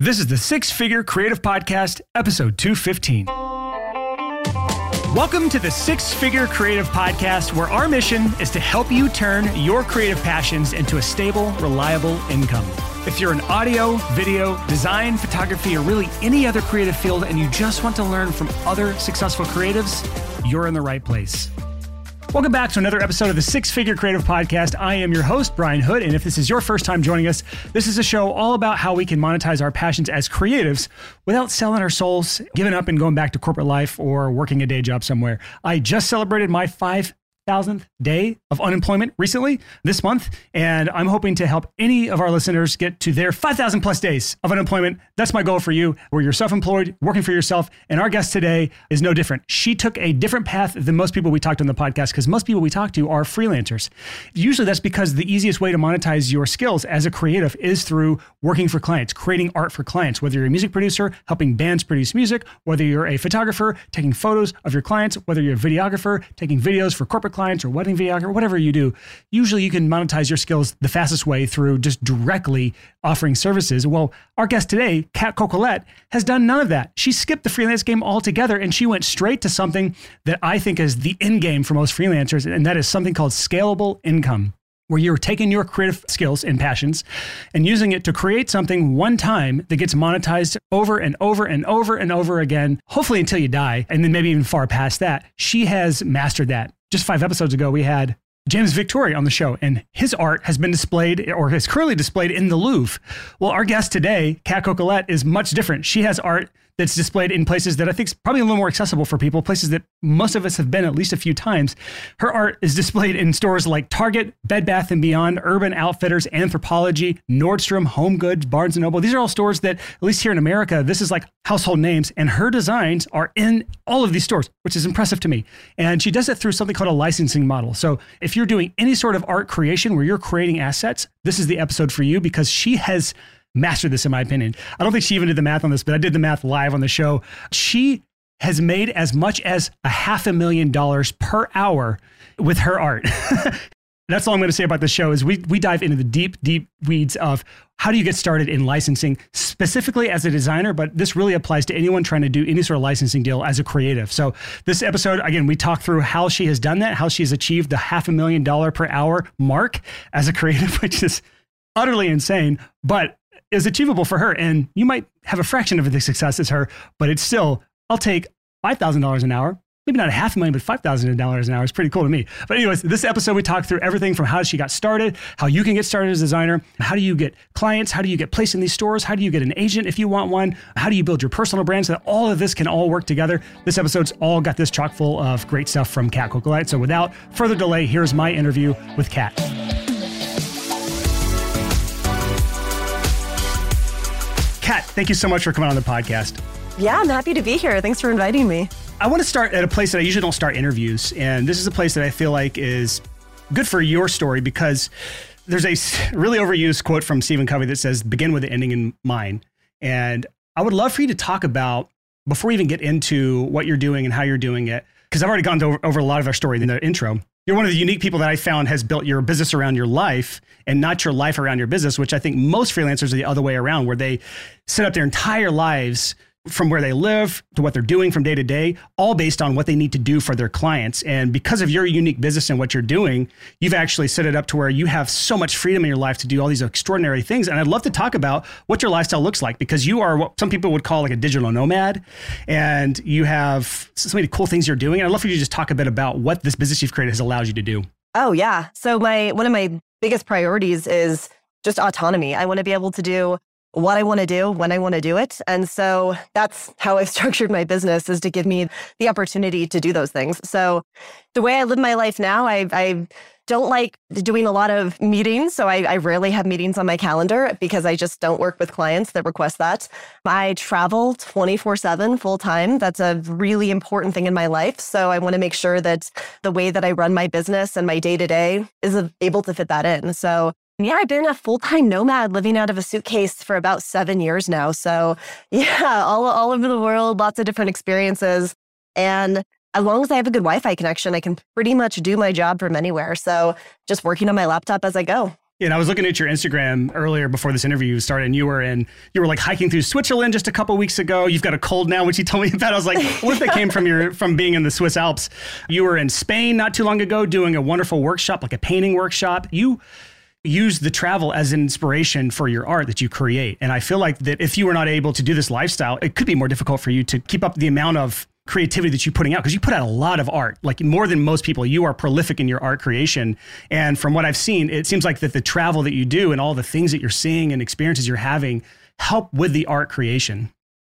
This is the Six Figure Creative Podcast, episode 215. Welcome to the Six Figure Creative Podcast, where our mission is to help you turn your creative passions into a stable, reliable income. If you're in audio, video, design, photography, or really any other creative field and you just want to learn from other successful creatives, you're in the right place. Welcome back to another episode of the Six Figure Creative Podcast. I am your host, Brian Hood. And if this is your first time joining us, this is a show all about how we can monetize our passions as creatives without selling our souls, giving up and going back to corporate life or working a day job somewhere. I just celebrated my five thousandth day of unemployment recently this month, and I'm hoping to help any of our listeners get to their 5,000 plus days of unemployment. That's my goal for you, where you're self-employed, working for yourself. And our guest today is no different. She took a different path than most people we talked to on the podcast because most people we talk to are freelancers. Usually, that's because the easiest way to monetize your skills as a creative is through working for clients, creating art for clients. Whether you're a music producer, helping bands produce music, whether you're a photographer, taking photos of your clients, whether you're a videographer, taking videos for corporate clients or wedding videographer, whatever you do, usually you can monetize your skills the fastest way through just directly offering services. Well, our guest today, Cat Coquillette, has done none of that. She skipped the freelance game altogether and she went straight to something that I think is the end game for most freelancers, and that is something called scalable income where you're taking your creative skills and passions and using it to create something one time that gets monetized over and over and over and over again, hopefully until you die, and then maybe even far past that. She has mastered that. Just five episodes ago, we had James Victore on the show, and his art has been displayed or is currently displayed in the Louvre. Well, our guest today, Cat Coquillette, is much different. She has art that's displayed in places that I think is probably a little more accessible for people, places that most of us have been at least a few times. Her art is displayed in stores like Target, Bed Bath & Beyond, Urban Outfitters, Anthropologie, Nordstrom, Home Goods, Barnes & Noble. These are all stores that, at least here in America, this is like household names, and her designs are in all of these stores, which is impressive to me. And she does it through something called a licensing model. So if you're doing any sort of art creation where you're creating assets, this is the episode for you because she has – mastered this, in my opinion. I don't think she even did the math on this, but I did the math live on the show. She has made as much as a half a million dollars per hour with her art. That's all I'm going to say about the show is we we dive into the deep deep weeds of how do you get started in licensing specifically as a designer but this really applies to anyone trying to do any sort of licensing deal as a creative. So this episode again we talk through how she has done that, how she has achieved the half a million dollar per hour mark as a creative which is utterly insane, but is achievable for her. And you might have a fraction of the success as her, but it's still, I'll take $5,000 an hour. Maybe not a half a million, but $5,000 an hour is pretty cool to me. But, anyways, this episode, we talked through everything from how she got started, how you can get started as a designer, how do you get clients, how do you get placed in these stores, how do you get an agent if you want one, how do you build your personal brand so that all of this can all work together. This episode's all got this chock full of great stuff from Cat Coquillette. So, without further delay, here's my interview with Cat. Thank you so much for coming on the podcast. Yeah, I'm happy to be here. Thanks for inviting me. I want to start at a place that I usually don't start interviews. And this is a place that I feel like is good for your story because there's a really overused quote from Stephen Covey that says, begin with the ending in mind. And I would love for you to talk about, before we even get into what you're doing and how you're doing it, because I've already gone over, over a lot of our story in the intro you're one of the unique people that I found has built your business around your life and not your life around your business, which I think most freelancers are the other way around, where they set up their entire lives from where they live to what they're doing from day to day, all based on what they need to do for their clients. And because of your unique business and what you're doing, you've actually set it up to where you have so much freedom in your life to do all these extraordinary things. And I'd love to talk about what your lifestyle looks like because you are what some people would call like a digital nomad and you have so many cool things you're doing. And I'd love for you to just talk a bit about what this business you've created has allowed you to do. Oh, yeah. So, my one of my biggest priorities is just autonomy. I want to be able to do what I want to do when I want to do it. And so that's how I've structured my business is to give me the opportunity to do those things. So the way I live my life now, I, I don't like doing a lot of meetings. So I, I rarely have meetings on my calendar because I just don't work with clients that request that. I travel 24 7 full time. That's a really important thing in my life. So I want to make sure that the way that I run my business and my day to day is able to fit that in. So yeah, I've been a full time nomad living out of a suitcase for about seven years now. So, yeah, all, all over the world, lots of different experiences. And as long as I have a good Wi Fi connection, I can pretty much do my job from anywhere. So, just working on my laptop as I go. And I was looking at your Instagram earlier before this interview started, and you were in, you were like hiking through Switzerland just a couple weeks ago. You've got a cold now, which you told me about. I was like, what if that came from your from being in the Swiss Alps? You were in Spain not too long ago doing a wonderful workshop, like a painting workshop. You use the travel as an inspiration for your art that you create. And I feel like that if you were not able to do this lifestyle, it could be more difficult for you to keep up the amount of creativity that you're putting out because you put out a lot of art like more than most people. You are prolific in your art creation. And from what i've seen it seems like that the travel that you do and all the things that you're seeing and experiences you're having help with the art creation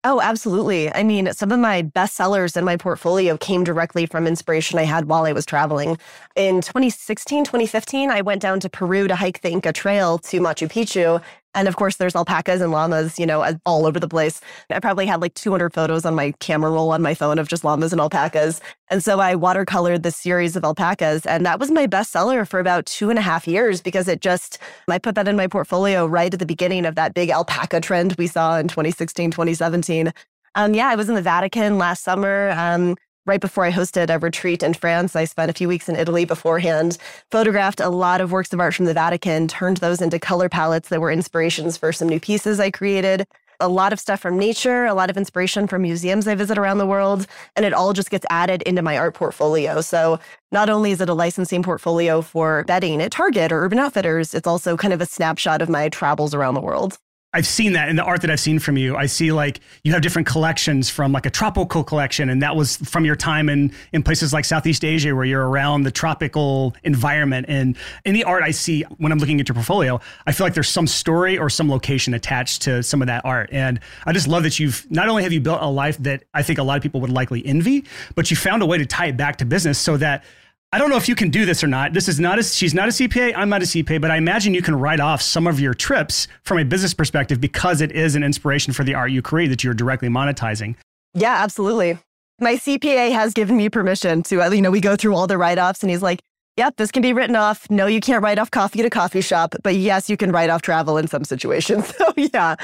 Oh, absolutely. I mean, some of my best sellers in my portfolio came directly from inspiration I had while I was traveling. In 2016, 2015, I went down to Peru to hike the Inca Trail to Machu Picchu. And of course, there's alpacas and llamas, you know, all over the place. I probably had like 200 photos on my camera roll on my phone of just llamas and alpacas. And so I watercolored this series of alpacas. And that was my bestseller for about two and a half years because it just, I put that in my portfolio right at the beginning of that big alpaca trend we saw in 2016, 2017. Um, yeah, I was in the Vatican last summer. Um, right before I hosted a retreat in France. I spent a few weeks in Italy beforehand, photographed a lot of works of art from the Vatican, turned those into color palettes that were inspirations for some new pieces I created. A lot of stuff from nature, a lot of inspiration from museums I visit around the world, and it all just gets added into my art portfolio. So not only is it a licensing portfolio for bedding at Target or Urban Outfitters, it's also kind of a snapshot of my travels around the world. I've seen that in the art that I've seen from you. I see like you have different collections from like a tropical collection, and that was from your time in in places like Southeast Asia where you're around the tropical environment. And in the art I see when I'm looking at your portfolio, I feel like there's some story or some location attached to some of that art. And I just love that you've not only have you built a life that I think a lot of people would likely envy, but you found a way to tie it back to business so that I don't know if you can do this or not. This is not a, she's not a CPA. I'm not a CPA, but I imagine you can write off some of your trips from a business perspective because it is an inspiration for the art you create that you're directly monetizing. Yeah, absolutely. My CPA has given me permission to, uh, you know, we go through all the write offs and he's like, yep, this can be written off. No, you can't write off coffee at a coffee shop, but yes, you can write off travel in some situations. So yeah,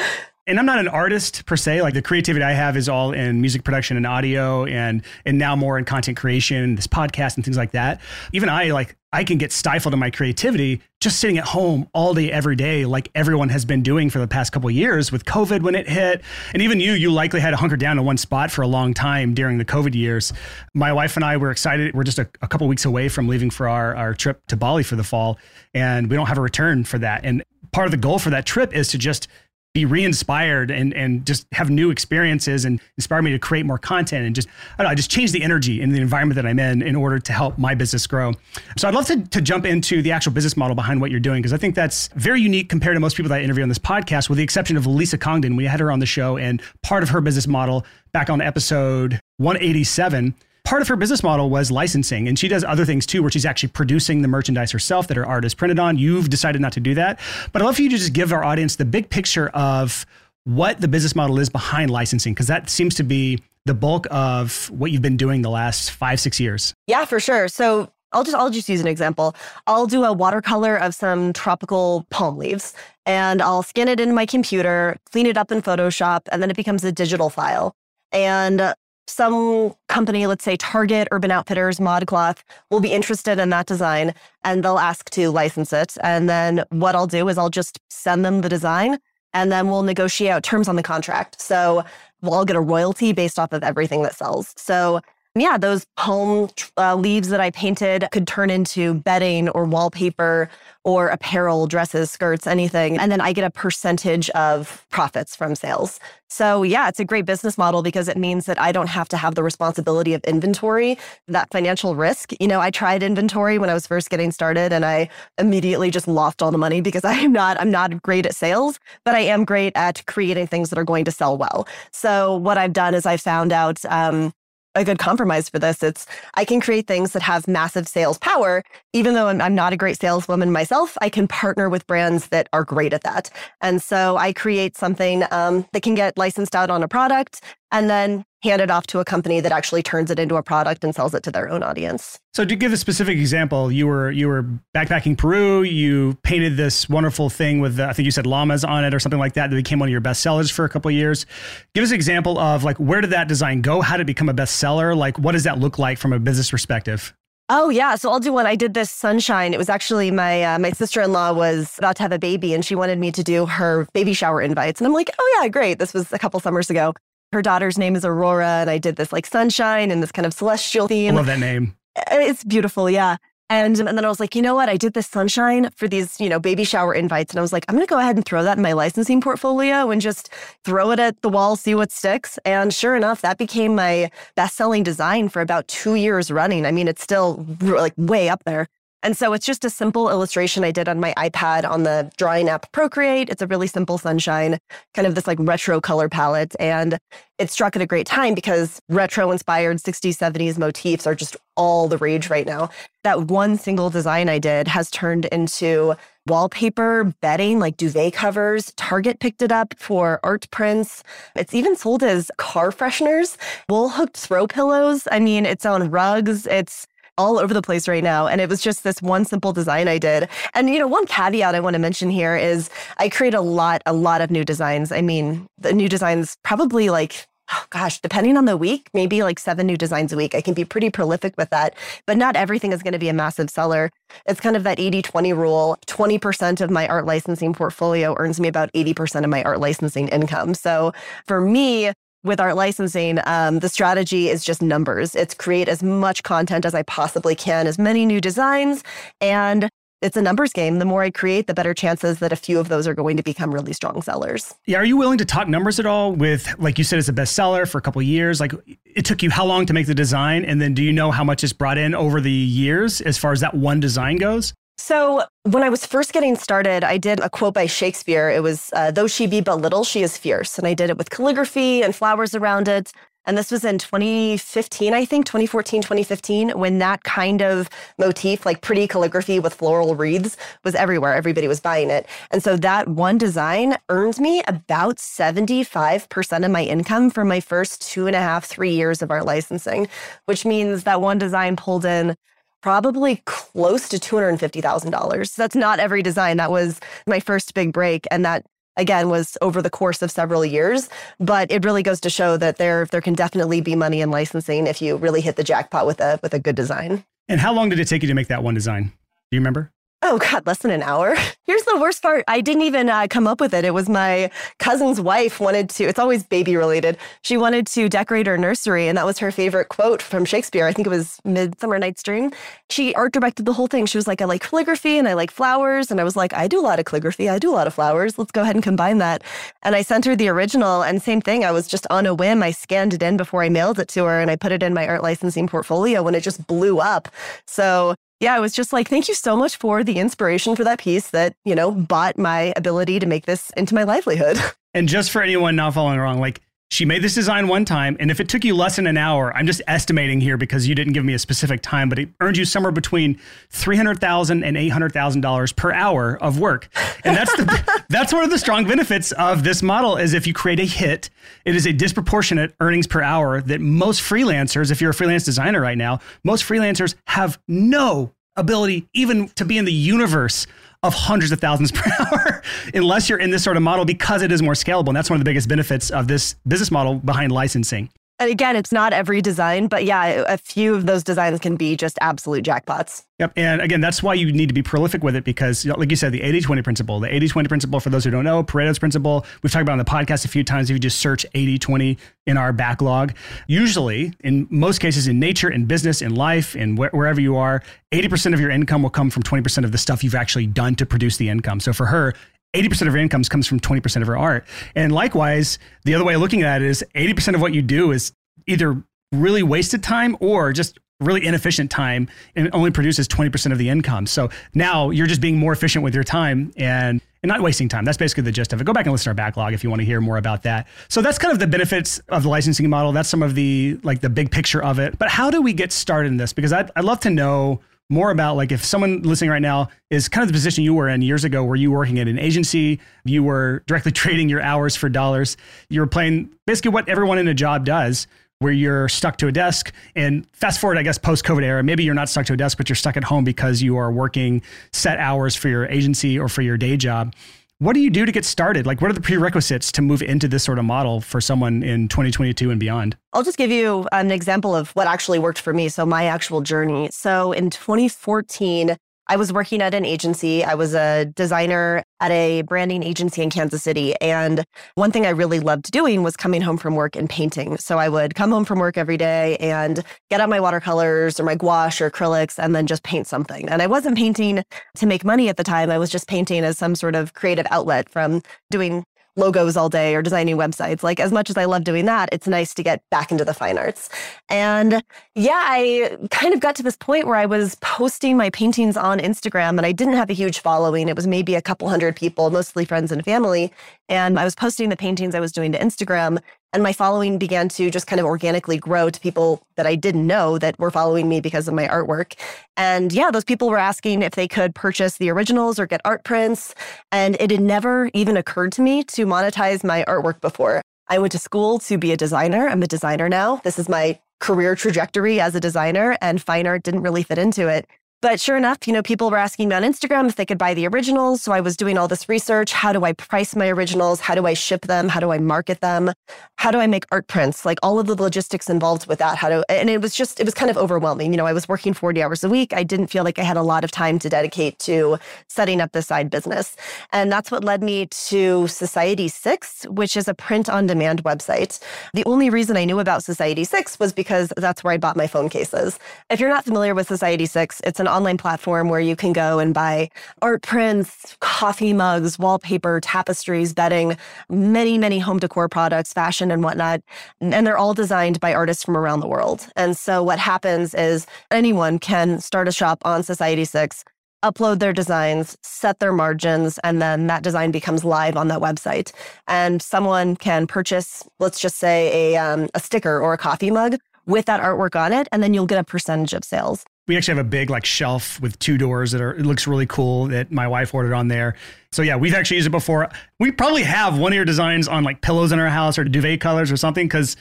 and I'm not an artist per se. Like the creativity I have is all in music production and audio and and now more in content creation, this podcast and things like that. Even I like I can get stifled in my creativity just sitting at home all day every day like everyone has been doing for the past couple years with COVID when it hit. And even you you likely had to hunker down in one spot for a long time during the COVID years. My wife and I were excited. We're just a, a couple weeks away from leaving for our our trip to Bali for the fall and we don't have a return for that. And part of the goal for that trip is to just be re-inspired and and just have new experiences and inspire me to create more content and just I, don't know, I just change the energy in the environment that I'm in in order to help my business grow. So I'd love to, to jump into the actual business model behind what you're doing because I think that's very unique compared to most people that I interview on this podcast, with the exception of Lisa Congdon. We had her on the show and part of her business model back on episode 187 part of her business model was licensing and she does other things too where she's actually producing the merchandise herself that her art is printed on you've decided not to do that but i'd love for you to just give our audience the big picture of what the business model is behind licensing because that seems to be the bulk of what you've been doing the last five six years yeah for sure so I'll just I'll just use an example. I'll do a watercolor of some tropical palm leaves and I'll scan it in my computer, clean it up in Photoshop, and then it becomes a digital file. And some company, let's say Target, Urban Outfitters, ModCloth, will be interested in that design and they'll ask to license it. And then what I'll do is I'll just send them the design and then we'll negotiate out terms on the contract. So we'll all get a royalty based off of everything that sells. So yeah, those palm uh, leaves that I painted could turn into bedding or wallpaper or apparel, dresses, skirts, anything. And then I get a percentage of profits from sales. So, yeah, it's a great business model because it means that I don't have to have the responsibility of inventory, that financial risk. You know, I tried inventory when I was first getting started and I immediately just lost all the money because I'm not I'm not great at sales, but I am great at creating things that are going to sell well. So, what I've done is I found out um, a good compromise for this. It's I can create things that have massive sales power. Even though I'm, I'm, not a great saleswoman myself, I can partner with brands that are great at that. And so I create something um, that can get licensed out on a product and then hand it off to a company that actually turns it into a product and sells it to their own audience. So to give a specific example, you were you were backpacking Peru, you painted this wonderful thing with I think you said llamas on it or something like that that became one of your best sellers for a couple of years. Give us an example of like where did that design go? How did it become a bestseller? Like what does that look like from a business perspective? Oh yeah, so I'll do one. I did this sunshine. It was actually my uh, my sister in law was about to have a baby, and she wanted me to do her baby shower invites, and I'm like, oh yeah, great. This was a couple summers ago. Her daughter's name is Aurora, and I did this like sunshine and this kind of celestial theme. I love that name. Uh, it's beautiful, yeah. And, and then I was like, you know what? I did this sunshine for these, you know, baby shower invites. And I was like, I'm going to go ahead and throw that in my licensing portfolio and just throw it at the wall, see what sticks. And sure enough, that became my best selling design for about two years running. I mean, it's still like way up there. And so it's just a simple illustration I did on my iPad on the drawing app Procreate. It's a really simple sunshine, kind of this like retro color palette. And it struck at a great time because retro inspired 60s, 70s motifs are just all the rage right now. That one single design I did has turned into wallpaper, bedding, like duvet covers. Target picked it up for art prints. It's even sold as car fresheners, wool hooked throw pillows. I mean, it's on rugs. It's all over the place right now. And it was just this one simple design I did. And, you know, one caveat I want to mention here is I create a lot, a lot of new designs. I mean, the new designs probably like oh gosh, depending on the week, maybe like seven new designs a week. I can be pretty prolific with that, but not everything is going to be a massive seller. It's kind of that 80 20 rule. 20% of my art licensing portfolio earns me about 80% of my art licensing income. So for me, with art licensing, um, the strategy is just numbers. It's create as much content as I possibly can, as many new designs, and it's a numbers game. The more I create, the better chances that a few of those are going to become really strong sellers. Yeah, are you willing to talk numbers at all? With like you said, it's a bestseller for a couple years. Like it took you how long to make the design, and then do you know how much is brought in over the years as far as that one design goes? So, when I was first getting started, I did a quote by Shakespeare. It was, uh, Though she be but little, she is fierce. And I did it with calligraphy and flowers around it. And this was in 2015, I think, 2014, 2015, when that kind of motif, like pretty calligraphy with floral wreaths, was everywhere. Everybody was buying it. And so that one design earned me about 75% of my income for my first two and a half, three years of art licensing, which means that one design pulled in probably close to $250,000. That's not every design. That was my first big break. And that again was over the course of several years but it really goes to show that there there can definitely be money in licensing if you really hit the jackpot with a with a good design and how long did it take you to make that one design do you remember Oh, God, less than an hour. Here's the worst part. I didn't even uh, come up with it. It was my cousin's wife wanted to, it's always baby related. She wanted to decorate her nursery, and that was her favorite quote from Shakespeare. I think it was Midsummer Night's Dream. She art directed the whole thing. She was like, I like calligraphy and I like flowers. And I was like, I do a lot of calligraphy. I do a lot of flowers. Let's go ahead and combine that. And I sent her the original, and same thing. I was just on a whim. I scanned it in before I mailed it to her, and I put it in my art licensing portfolio when it just blew up. So yeah, I was just like, thank you so much for the inspiration for that piece that, you know, bought my ability to make this into my livelihood. And just for anyone not following along, like she made this design one time, and if it took you less than an hour, I'm just estimating here because you didn't give me a specific time, but it earned you somewhere between three hundred thousand and eight hundred thousand dollars per hour of work, and that's the that's one of the strong benefits of this model. Is if you create a hit, it is a disproportionate earnings per hour that most freelancers, if you're a freelance designer right now, most freelancers have no ability even to be in the universe of hundreds of thousands per hour unless you're in this sort of model because it is more scalable. And that's one of the biggest benefits of this business model behind licensing. And again, it's not every design, but yeah, a few of those designs can be just absolute jackpots. Yep. And again, that's why you need to be prolific with it because, like you said, the 80 20 principle, the 80 20 principle, for those who don't know, Pareto's principle, we've talked about on the podcast a few times. If you just search 80 20 in our backlog, usually, in most cases, in nature, in business, in life, in wh- wherever you are, 80% of your income will come from 20% of the stuff you've actually done to produce the income. So for her, 80% of her incomes comes from 20% of her art. And likewise, the other way of looking at it is 80% of what you do is either really wasted time or just really inefficient time and only produces 20% of the income. So now you're just being more efficient with your time and and not wasting time. That's basically the gist of it. Go back and listen to our backlog if you want to hear more about that. So that's kind of the benefits of the licensing model. That's some of the like the big picture of it. But how do we get started in this? Because I'd, I'd love to know more about like if someone listening right now is kind of the position you were in years ago where you were working at an agency you were directly trading your hours for dollars you were playing basically what everyone in a job does where you're stuck to a desk. And fast forward i guess post covid era maybe you're not stuck to a desk but you're stuck at home because you are working set hours for your agency or for your day job What do you do to get started? Like, what are the prerequisites to move into this sort of model for someone in 2022 and beyond? I'll just give you an example of what actually worked for me. So, my actual journey. So, in 2014, I was working at an agency. I was a designer at a branding agency in Kansas City. And one thing I really loved doing was coming home from work and painting. So I would come home from work every day and get out my watercolors or my gouache or acrylics and then just paint something. And I wasn't painting to make money at the time. I was just painting as some sort of creative outlet from doing logos all day or designing websites. Like, as much as I love doing that, it's nice to get back into the fine arts. And yeah, I kind of got to this point where I was posting my paintings on Instagram and I didn't have a huge following. It was maybe a couple hundred people, mostly friends and family. And I was posting the paintings I was doing to Instagram. And my following began to just kind of organically grow to people that I didn't know that were following me because of my artwork. And yeah, those people were asking if they could purchase the originals or get art prints. And it had never even occurred to me to monetize my artwork before. I went to school to be a designer. I'm a designer now. This is my career trajectory as a designer, and fine art didn't really fit into it. But sure enough, you know, people were asking me on Instagram if they could buy the originals. So I was doing all this research. How do I price my originals? How do I ship them? How do I market them? How do I make art prints? Like all of the logistics involved with that. How to, and it was just, it was kind of overwhelming. You know, I was working 40 hours a week. I didn't feel like I had a lot of time to dedicate to setting up the side business. And that's what led me to Society 6, which is a print on demand website. The only reason I knew about Society 6 was because that's where I bought my phone cases. If you're not familiar with Society 6, it's an online platform where you can go and buy art prints, coffee mugs, wallpaper, tapestries, bedding, many, many home decor products, fashion and whatnot. And they're all designed by artists from around the world. And so what happens is anyone can start a shop on Society 6 upload their designs, set their margins, and then that design becomes live on that website. And someone can purchase, let's just say, a, um, a sticker or a coffee mug with that artwork on it, and then you'll get a percentage of sales we actually have a big like shelf with two doors that are it looks really cool that my wife ordered on there. So yeah, we've actually used it before. We probably have one of your designs on like pillows in our house or duvet colors or something because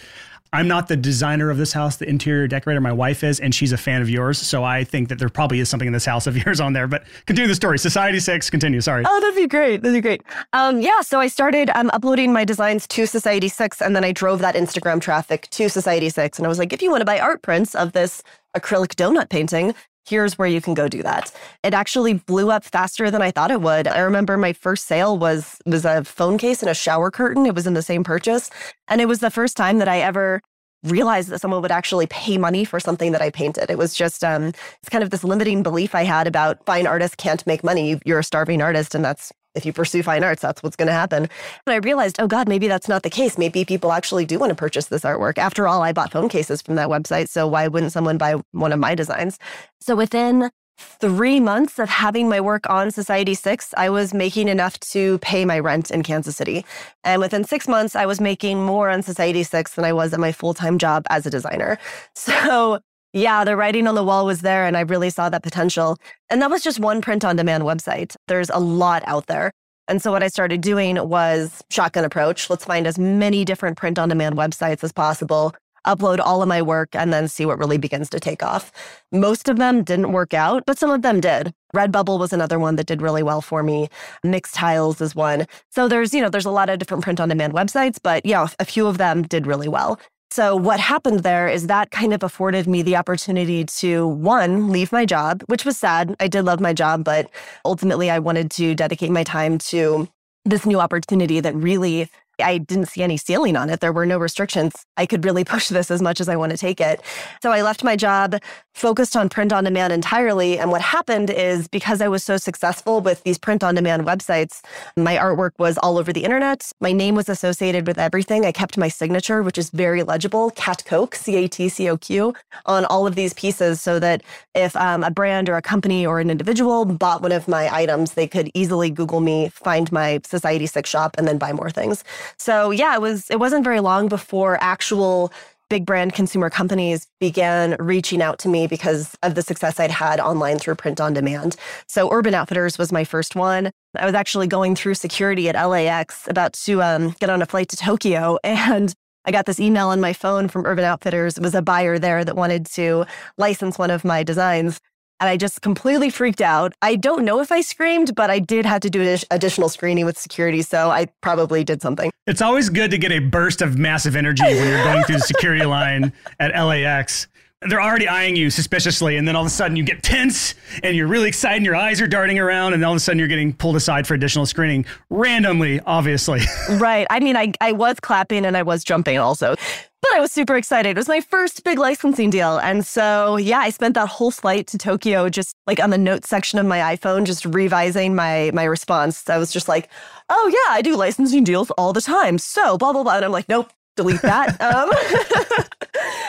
I'm not the designer of this house, the interior decorator. My wife is, and she's a fan of yours. So I think that there probably is something in this house of yours on there. But continue the story. Society Six, continue. Sorry. Oh, that'd be great. That'd be great. Um, yeah. So I started um, uploading my designs to Society Six, and then I drove that Instagram traffic to Society Six. And I was like, if you want to buy art prints of this acrylic donut painting, here's where you can go do that. It actually blew up faster than I thought it would. I remember my first sale was was a phone case and a shower curtain. It was in the same purchase, and it was the first time that I ever realized that someone would actually pay money for something that I painted. It was just um it's kind of this limiting belief I had about fine artists can't make money. You're a starving artist and that's if you pursue fine arts, that's what's going to happen. And I realized, oh God, maybe that's not the case. Maybe people actually do want to purchase this artwork. After all, I bought phone cases from that website. So why wouldn't someone buy one of my designs? So within three months of having my work on Society 6, I was making enough to pay my rent in Kansas City. And within six months, I was making more on Society 6 than I was at my full time job as a designer. So yeah, the writing on the wall was there, and I really saw that potential. And that was just one print on demand website. There's a lot out there. And so what I started doing was shotgun approach. Let's find as many different print on demand websites as possible, upload all of my work, and then see what really begins to take off. Most of them didn't work out, but some of them did. Redbubble was another one that did really well for me. Mixtiles is one. So there's, you know, there's a lot of different print on demand websites, but yeah, a few of them did really well. So, what happened there is that kind of afforded me the opportunity to one, leave my job, which was sad. I did love my job, but ultimately I wanted to dedicate my time to this new opportunity that really I didn't see any ceiling on it. There were no restrictions. I could really push this as much as I want to take it. So I left my job, focused on print on demand entirely. And what happened is because I was so successful with these print on demand websites, my artwork was all over the internet. My name was associated with everything. I kept my signature, which is very legible, Cat Coq, C A T C O Q, on all of these pieces so that if um, a brand or a company or an individual bought one of my items, they could easily Google me, find my Society 6 shop, and then buy more things. So yeah, it was it wasn't very long before actual big brand consumer companies began reaching out to me because of the success I'd had online through print on demand. So Urban Outfitters was my first one. I was actually going through security at LAX about to um, get on a flight to Tokyo and I got this email on my phone from Urban Outfitters. It was a buyer there that wanted to license one of my designs. And I just completely freaked out. I don't know if I screamed, but I did have to do additional screening with security. So I probably did something. It's always good to get a burst of massive energy when you're going through the security line at LAX they're already eyeing you suspiciously, and then all of a sudden you get tense and you're really excited, and your eyes are darting around, and all of a sudden you're getting pulled aside for additional screening randomly, obviously. right. I mean, I, I was clapping and I was jumping also. But I was super excited. It was my first big licensing deal. And so, yeah, I spent that whole flight to Tokyo just like on the notes section of my iPhone, just revising my my response. I was just like, oh, yeah, I do licensing deals all the time. So, blah, blah, blah. And I'm like, nope, delete that. um,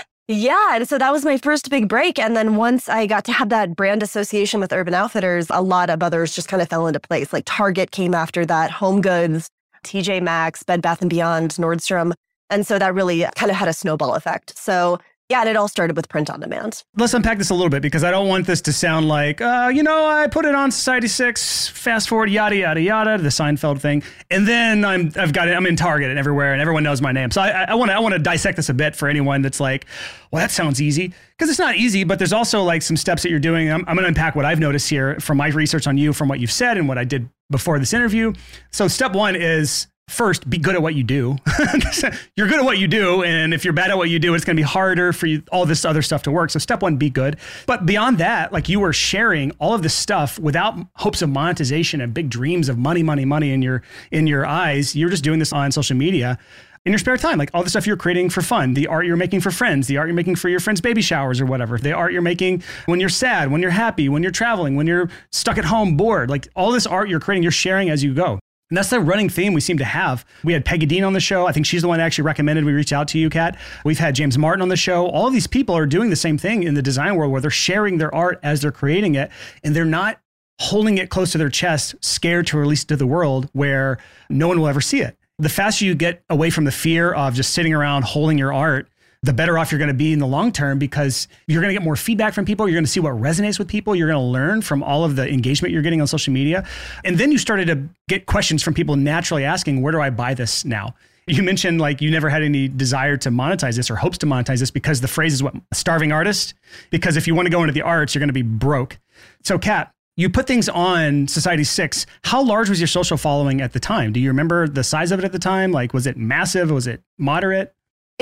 Yeah. And so that was my first big break. And then once I got to have that brand association with Urban Outfitters, a lot of others just kind of fell into place. Like Target came after that, Home Goods, TJ Maxx, Bed Bath and Beyond, Nordstrom. And so that really kind of had a snowball effect. So yeah, and it all started with print on demand. Let's unpack this a little bit because I don't want this to sound like, uh, you know, I put it on Society Six, fast forward, yada yada yada, the Seinfeld thing, and then I'm I've got it, I'm in Target and everywhere, and everyone knows my name. So I want to I want to dissect this a bit for anyone that's like, well, that sounds easy because it's not easy, but there's also like some steps that you're doing. I'm, I'm going to unpack what I've noticed here from my research on you, from what you've said, and what I did before this interview. So step one is first be good at what you do. You're good at what you do and if you're bad at what you do it's going to be harder for you all this other stuff to work. So step one be good. But beyond that like you were sharing all of this stuff without hopes of monetization and big dreams of money money money in your in your eyes. You're just doing this on social media in your spare time, like all the stuff you're creating for fun, the art you're making for friends, the art you're making for your friends' baby showers or whatever, the art you're making when you're sad, when you're happy, when you're traveling, when you're stuck at home bored, like all this art you're creating, you're sharing as you go. And that's the running theme we seem to have. We had Peggy Dean on the show. I think she's the one that actually recommended we reach out to you, Cat. We've had James Martin on the show. All these people are doing the same thing in the design world where they're sharing their art as they're creating it and they're not holding it close to their chest, scared to release it to the world where no one will ever see it. The faster you get away from the fear of just sitting around holding your art the better off you're going to be in the long term because you're going to get more feedback from people. You're going to see what resonates with people. You're going to learn from all of the engagement you're getting on social media. And then you started to get questions from people naturally asking, where do I buy this now? You mentioned like you never had any desire to monetize this or hopes to monetize this because the phrase is what starving artist. Because if you want to go into the arts, you're going to be broke. So, Cat, you put things on Society Six. How large was your social following at the time? Do you remember the size of it at the time? Like, was it massive? Was it moderate?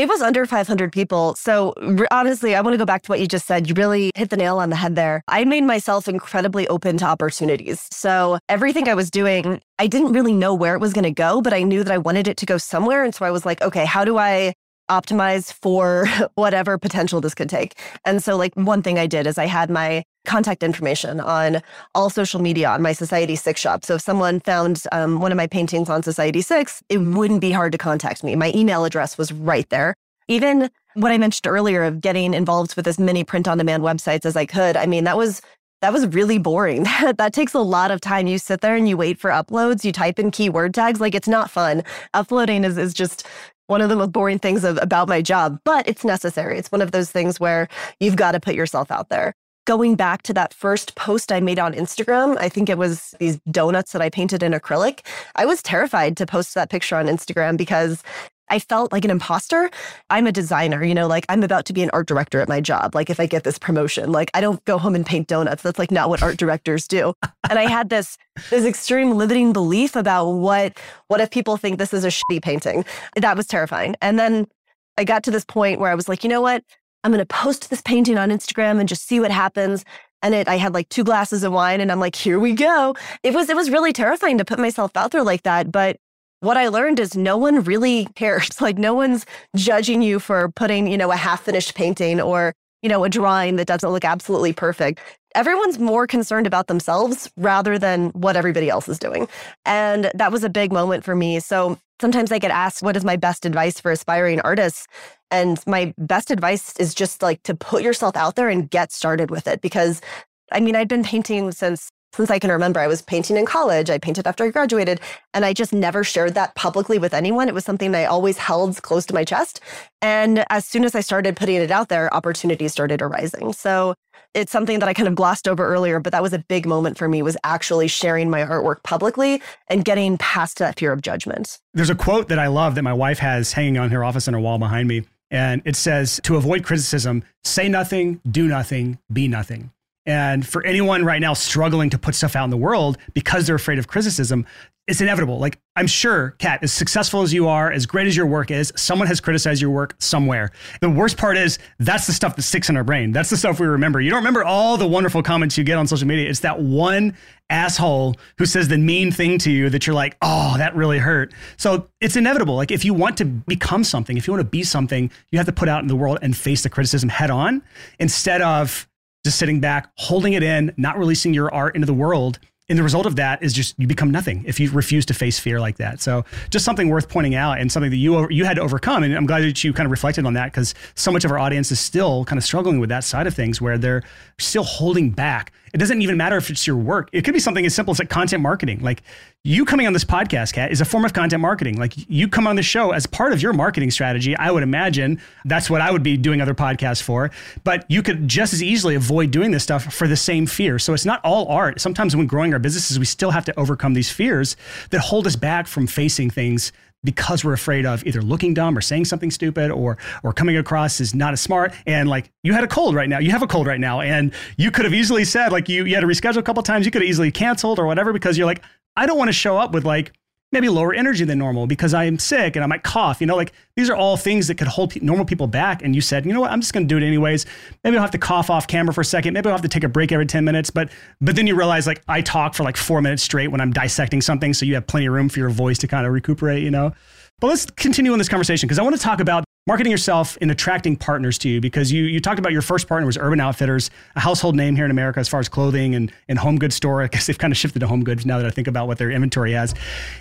It was under 500 people. So honestly, I want to go back to what you just said. You really hit the nail on the head there. I made myself incredibly open to opportunities. So everything I was doing, I didn't really know where it was going to go, but I knew that I wanted it to go somewhere. And so I was like, okay, how do I optimize for whatever potential this could take. And so, like, one thing I did is I had my contact information on all social media on my Society 6 shop. So, if someone found um, one of my paintings on Society 6, it wouldn't be hard to contact me. My email address was right there. Even what I mentioned earlier of getting involved with as many print on demand websites as I could, I mean, that was that was really boring. That, takes a lot of time. You sit there and you wait for uploads, you type in keyword tags. Like it's not fun. Uploading is, is just one of the most boring things of, about my job, but it's necessary. It's one of those things where you've got to put yourself out there. Going back to that first post I made on Instagram, I think it was these donuts that I painted in acrylic. I was terrified to post that picture on Instagram because I felt like an imposter. I'm a designer, you know, like I'm about to be an art director at my job. Like if I get this promotion, like I don't go home and paint donuts. That's like not what art directors do. and I had this this extreme limiting belief about what what if people think this is a shitty painting. That was terrifying. And then I got to this point where I was like, you know what? I'm going to post this painting on Instagram and just see what happens and it i had like two glasses of wine and i'm like here we go it was it was really terrifying to put myself out there like that but what I learned is no one really cares. Like no one's judging you for putting, you know, a half finished painting or, you know, a drawing that doesn't look absolutely perfect. Everyone's more concerned about themselves rather than what everybody else is doing. And that was a big moment for me. So sometimes I get asked, what is my best advice for aspiring artists? And my best advice is just like to put yourself out there and get started with it. Because I mean, I'd been painting since since I can remember. I was painting in college, I painted after I graduated, and I just never shared that publicly with anyone. It was something I always held close to my chest. And as soon as I started putting it out there, opportunities started arising. So it's something that I kind of glossed over earlier, but that was a big moment for me was actually sharing my artwork publicly and getting past that fear of judgment. There's a quote that I love that my wife has hanging on her office in her wall behind me. And it says, to avoid criticism, say nothing, do nothing, be nothing. And for anyone right now struggling to put stuff out in the world because they're afraid of criticism, it's inevitable. Like I'm sure, Cat, as successful as you are, as great as your work is, someone has criticized your work somewhere. The worst part is that's the stuff that sticks in our brain. That's the stuff we remember. You don't remember all the wonderful comments you get on social media. It's that one asshole who says the mean thing to you that you're like, oh, that really hurt. So it's inevitable. Like if you want to become something, if you want to be something, you have to put out in the world and face the criticism head on instead of just sitting back, holding it in, not releasing your art into the world and the result of that is just you become nothing if you refuse to face fear like that. So just something worth pointing out and something that you you had to overcome. And I'm glad that you kind of reflected on that because so much of our audience is still kind of struggling with that side of things where they're still holding back it doesn't even matter if it's your work. It could be something as simple as like content marketing. Like you coming on this podcast, Cat, is a form of content marketing. Like you come on the show as part of your marketing strategy. I would imagine that's what I would be doing other podcasts for. But you could just as easily avoid doing this stuff for the same fear. So it's not all art. Sometimes when growing our businesses, we still have to overcome these fears that hold us back from facing things because we're afraid of either looking dumb or saying something stupid or or coming across as not as smart. And like you had a cold right now. You have a cold right now. And you could have easily said like you you had to reschedule a couple times. You could have easily canceled or whatever because you're like I don't want to show up with like maybe lower energy than normal because I'm sick and I might cough. You know, like these are all things that could hold normal people back. And you said, you know what, I'm just going to do it anyways. Maybe I'll have to cough off camera for a second. Maybe I'll have to take a break every 10 minutes. But but then you realize like I talk for like four minutes straight when I'm dissecting something, so you have plenty of room for your voice to kind of recuperate. You know. But let's continue on this conversation because I want to talk about marketing yourself and attracting partners to you because you you talked about your first partner was Urban Outfitters, a household name here in America as far as clothing and, and home goods store. I guess they've kind of shifted to home goods now that I think about what their inventory has.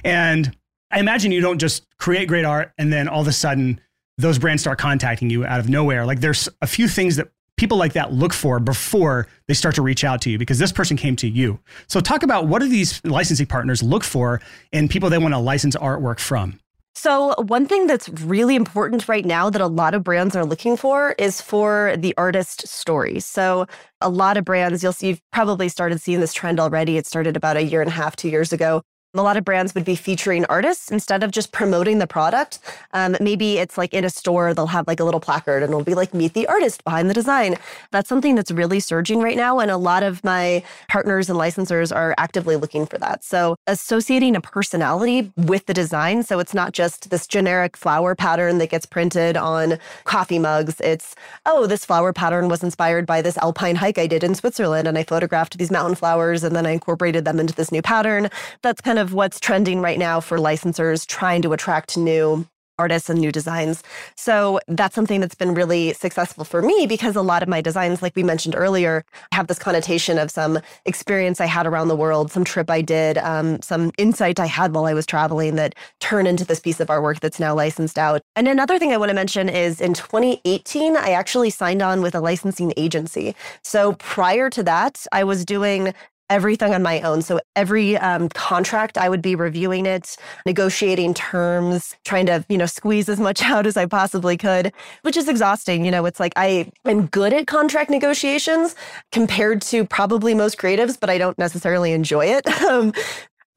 And I imagine you don't just create great art and then all of a sudden those brands start contacting you out of nowhere. Like there's a few things that people like that look for before they start to reach out to you because this person came to you. So talk about what do these licensing partners look for in people they want to license artwork from? So, one thing that's really important right now that a lot of brands are looking for is for the artist story. So, a lot of brands, you'll see, you've probably started seeing this trend already. It started about a year and a half, two years ago, a lot of brands would be featuring artists instead of just promoting the product. Um, maybe it's like in a store, they'll have like a little placard and it'll be like, meet the artist behind the design. That's something that's really surging right now. And a lot of my partners and licensors are actively looking for that. So associating a personality with the design. So it's not just this generic flower pattern that gets printed on coffee mugs. It's, oh, this flower pattern was inspired by this alpine hike I did in Switzerland. And I photographed these mountain flowers and then I incorporated them into this new pattern. That's kind of what's trending right now for licensors trying to attract new artists and new designs. So that's something that's been really successful for me because a lot of my designs, like we mentioned earlier, have this connotation of some experience I had around the world, some trip I did, um, some insight I had while I was traveling that turned into this piece of artwork that's now licensed out. And another thing I want to mention is in 2018, I actually signed on with a licensing agency. So prior to that, I was doing everything on my own. So every um, contract, I would be reviewing it, negotiating terms, trying to, you know, squeeze as much out as I possibly could, which is exhausting. You know, it's like I am good at contract negotiations compared to probably most creatives, but I don't necessarily enjoy it. Um,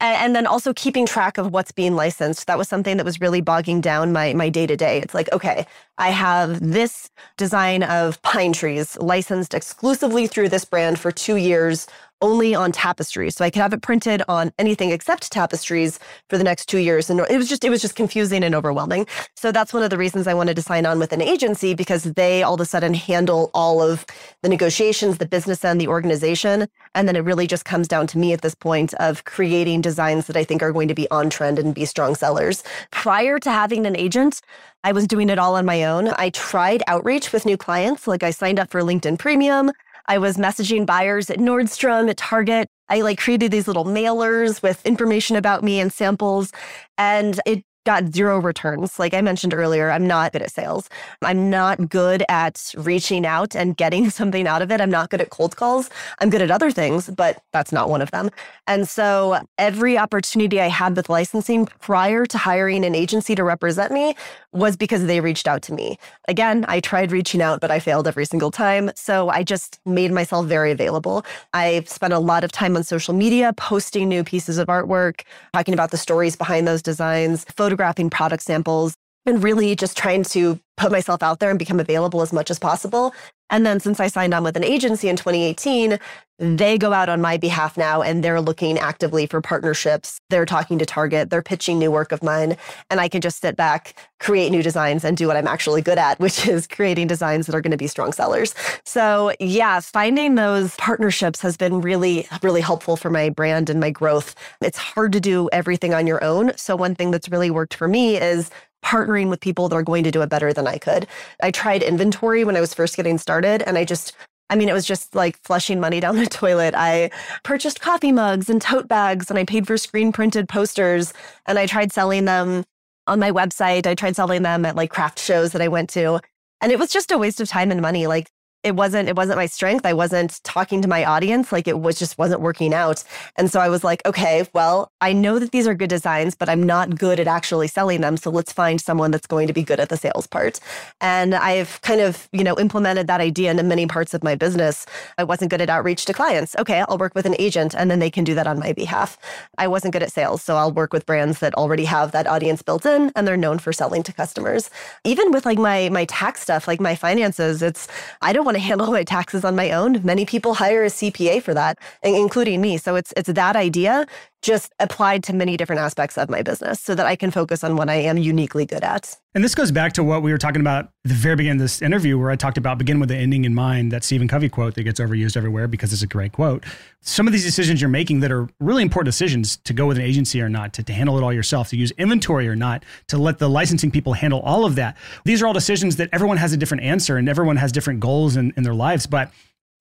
and then also keeping track of what's being licensed that was something that was really bogging down my my day to day it's like okay i have this design of pine trees licensed exclusively through this brand for 2 years only on tapestries. So I could have it printed on anything except tapestries for the next two years. And it was just, it was just confusing and overwhelming. So that's one of the reasons I wanted to sign on with an agency because they all of a sudden handle all of the negotiations, the business end, the organization. And then it really just comes down to me at this point of creating designs that I think are going to be on trend and be strong sellers. Prior to having an agent, I was doing it all on my own. I tried outreach with new clients. Like I signed up for LinkedIn Premium. I was messaging buyers at Nordstrom, at Target. I like created these little mailers with information about me and samples. And it got zero returns. Like I mentioned earlier, I'm not good at sales. I'm not good at reaching out and getting something out of it. I'm not good at cold calls. I'm good at other things, but that's not one of them. And so every opportunity I had with licensing prior to hiring an agency to represent me was because they reached out to me. Again, I tried reaching out, but I failed every single time. So I just made myself very available. I spent a lot of time on social media posting new pieces of artwork, talking about the stories behind those designs, photographing product samples. And really just trying to put myself out there and become available as much as possible. And then since I signed on with an agency in 2018, they go out on my behalf now and they're looking actively for partnerships. They're talking to Target, they're pitching new work of mine, and I can just sit back, create new designs, and do what I'm actually good at, which is creating designs that are going to be strong sellers. So, yeah, finding those partnerships has been really, really helpful for my brand and my growth. It's hard to do everything on your own. So, one thing that's really worked for me is partnering with people that are going to do it better than I could. I tried inventory when I was first getting started and I just I mean, it was just like flushing money down the toilet. I purchased coffee mugs and tote bags and I paid for screen printed posters and I tried selling them on my website. I tried selling them at like craft shows that I went to. And it was just a waste of time and money. Like it wasn't it wasn't my strength. I wasn't talking to my audience. Like it was just wasn't working out. And so i was like okay well i know that these are good designs but i'm not good at actually selling them. So let's find someone that's going to be good at the sales part. And i've kind of you know implemented that idea into many parts of my business. I wasn't good at outreach to clients. Okay i'll work with an agent and then they can do that on my behalf. I wasn't good at sales so i'll work with brands that already have that audience built in and they're known for selling to customers. Even with like my my tax stuff like my finances it's i don't want want to handle my taxes on my own. Many people hire a CPA for that, including me. So it's it's that idea just applied to many different aspects of my business so that I can focus on what I am uniquely good at. And this goes back to what we were talking about at the very beginning of this interview, where I talked about begin with the ending in mind, that Stephen Covey quote that gets overused everywhere because it's a great quote. Some of these decisions you're making that are really important decisions to go with an agency or not, to, to handle it all yourself, to use inventory or not, to let the licensing people handle all of that. These are all decisions that everyone has a different answer and everyone has different goals in, in their lives. But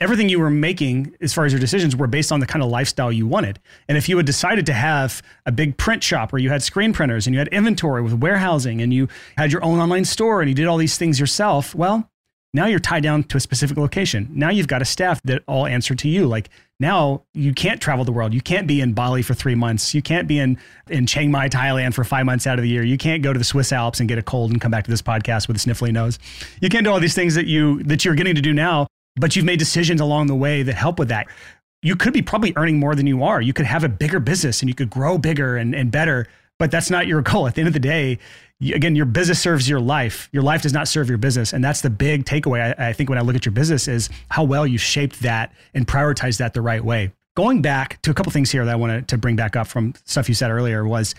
everything you were making as far as your decisions were based on the kind of lifestyle you wanted. And if you had decided to have a big print shop where you had screen printers and you had inventory with warehousing and you had your own online store and you did all these things yourself, well, now you're tied down to a specific location. Now you've got a staff that all answer to you. Like now you can't travel the world. You can't be in Bali for three months. You can't be in, in Chiang Mai, Thailand for five months out of the year. You can't go to the Swiss Alps and get a cold and come back to this podcast with a sniffly nose. You can't do all these things that you that you're getting to do now but you've made decisions along the way that help with that. You could be probably earning more than you are. You could have a bigger business and you could grow bigger and, and better, but that's not your goal. At the end of the day, you, again, your business serves your life. Your life does not serve your business. And that's the big takeaway, I, I think, when I look at your business is how well you shaped that and prioritized that the right way. Going back to a couple things here that I wanted to bring back up from stuff you said earlier was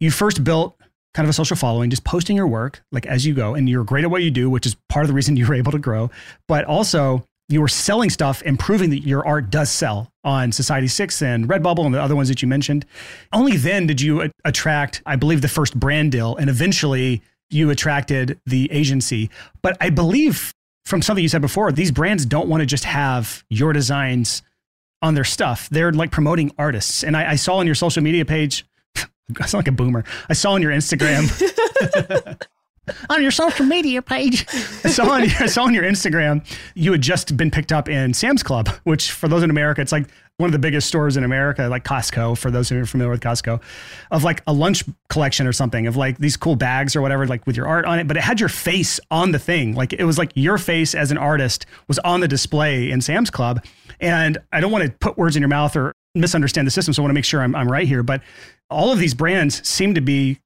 you first built kind of a social following, just posting your work like as you go, and you're great at what you do, which is part of the reason you were able to grow. But also, you were selling stuff and proving that your art does sell on Society6 and Redbubble and the other ones that you mentioned. Only then did you attract, I believe, the first brand deal, and eventually you attracted the agency. But I believe from something you said before, these brands don't want to just have your designs on their stuff. They're like promoting artists. And I, I saw on your social media page, I sound like a boomer. I saw on your Instagram. on your social media page. Saw on, your, saw on your Instagram you had just been picked up in Sam's Club, which for those in America, it's like one of the biggest stores in America, like Costco, for those who are familiar with Costco, of like a lunch collection or something of like these cool bags or whatever, like with your art on it. But it had your face on the thing. Like it was like your face as an artist was on the display in Sam's Club. And I don't want to put words in your mouth or misunderstand the system. So I want to make sure I'm, I'm right here. But all of these brands seem to be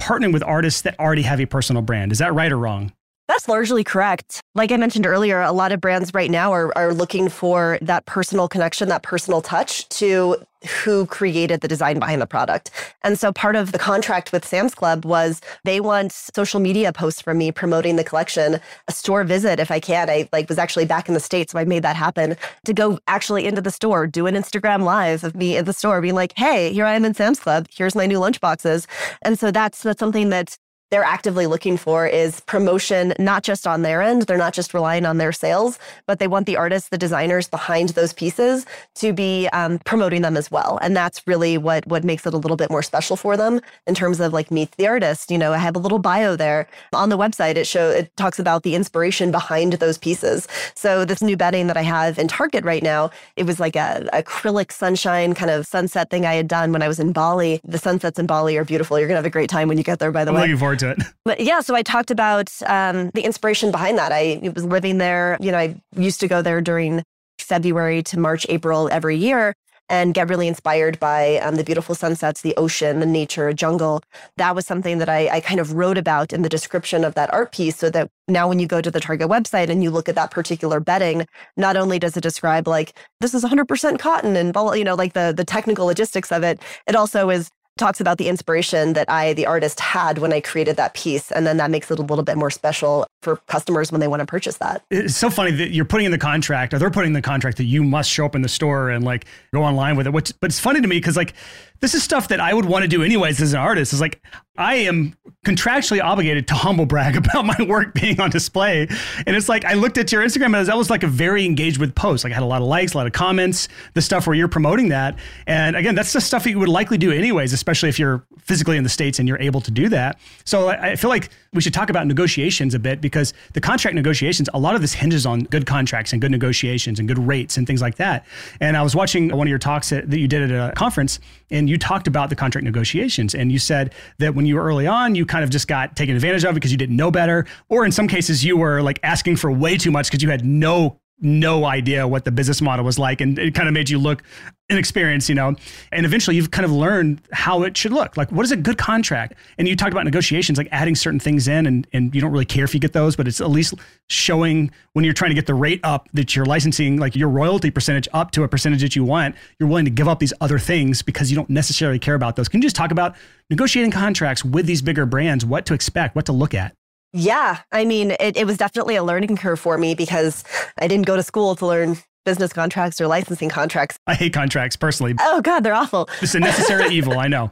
partnering with artists that already have a personal brand. Is that right or wrong? That's largely correct. Like I mentioned earlier, a lot of brands right now are, are looking for that personal connection, that personal touch to who created the design behind the product. And so part of the contract with Sam's Club was they want social media posts from me promoting the collection, a store visit if I can. I like was actually back in the States, so I made that happen to go actually into the store, do an Instagram live of me at the store being like, hey, here I am in Sam's Club. Here's my new lunch boxes. And so that's that's something that they're actively looking for is promotion, not just on their end. They're not just relying on their sales, but they want the artists, the designers behind those pieces to be um, promoting them as well. And that's really what what makes it a little bit more special for them in terms of like meet the artist. You know, I have a little bio there on the website. It show it talks about the inspiration behind those pieces. So this new bedding that I have in Target right now, it was like a acrylic sunshine kind of sunset thing I had done when I was in Bali. The sunsets in Bali are beautiful. You're gonna have a great time when you get there. By the way, forward to it. But yeah, so I talked about um, the inspiration behind that. I was living there. You know, I used to go there during February to March, April every year. and get really inspired by um, the beautiful sunsets, the ocean, the nature, jungle. That was something that I, I kind of wrote about in the description of that art piece so that now when you go to the Target website and you look at that particular bedding, not only does it describe like this is 100% cotton and you know like the the technical logistics of it, it also is talks about the inspiration that I, the artist, had when I created that piece. And then that makes it a little bit more special for customers when they want to purchase that. It's so funny that you're putting in the contract, or they're putting in the contract that you must show up in the store and like go online with it. Which, but it's funny to me because like this is stuff that I would want to do anyways as an artist. Is like I am contractually obligated to humble brag about my work being on display. And it's like I looked at your Instagram and that was like a very engaged with post. Like I had a lot of likes, a lot of comments, the stuff where you're promoting that. And again, that's the stuff that you would likely do anyways, especially if you're physically in the States and you're able to do that. So I feel like we should talk about negotiations a bit because the contract negotiations, a lot of this hinges on good contracts and good negotiations and good rates and things like that. And I was watching one of your talks that you did at a conference and you talked about the contract negotiations and you said that when you were early on, you kind of just got taken advantage of because you didn't know better. Or in some cases, you were like asking for way too much because you had no no idea what the business model was like and it kind of made you look inexperienced you know and eventually you've kind of learned how it should look. Like what is a good contract? And you talked about negotiations like adding certain things in and, and you don't really care if you get those but it's at least showing when you're trying to get the rate up that you're licensing like your royalty percentage up to a percentage that you want you're willing to give up these other things because you don't necessarily care about those. Can you just talk about negotiating contracts with these bigger brands what to expect what to look at? Yeah, I mean, it, it was definitely a learning curve for me because I didn't go to school to learn business contracts or licensing contracts. I hate contracts personally. Oh God, they're awful. It's a necessary evil, I know.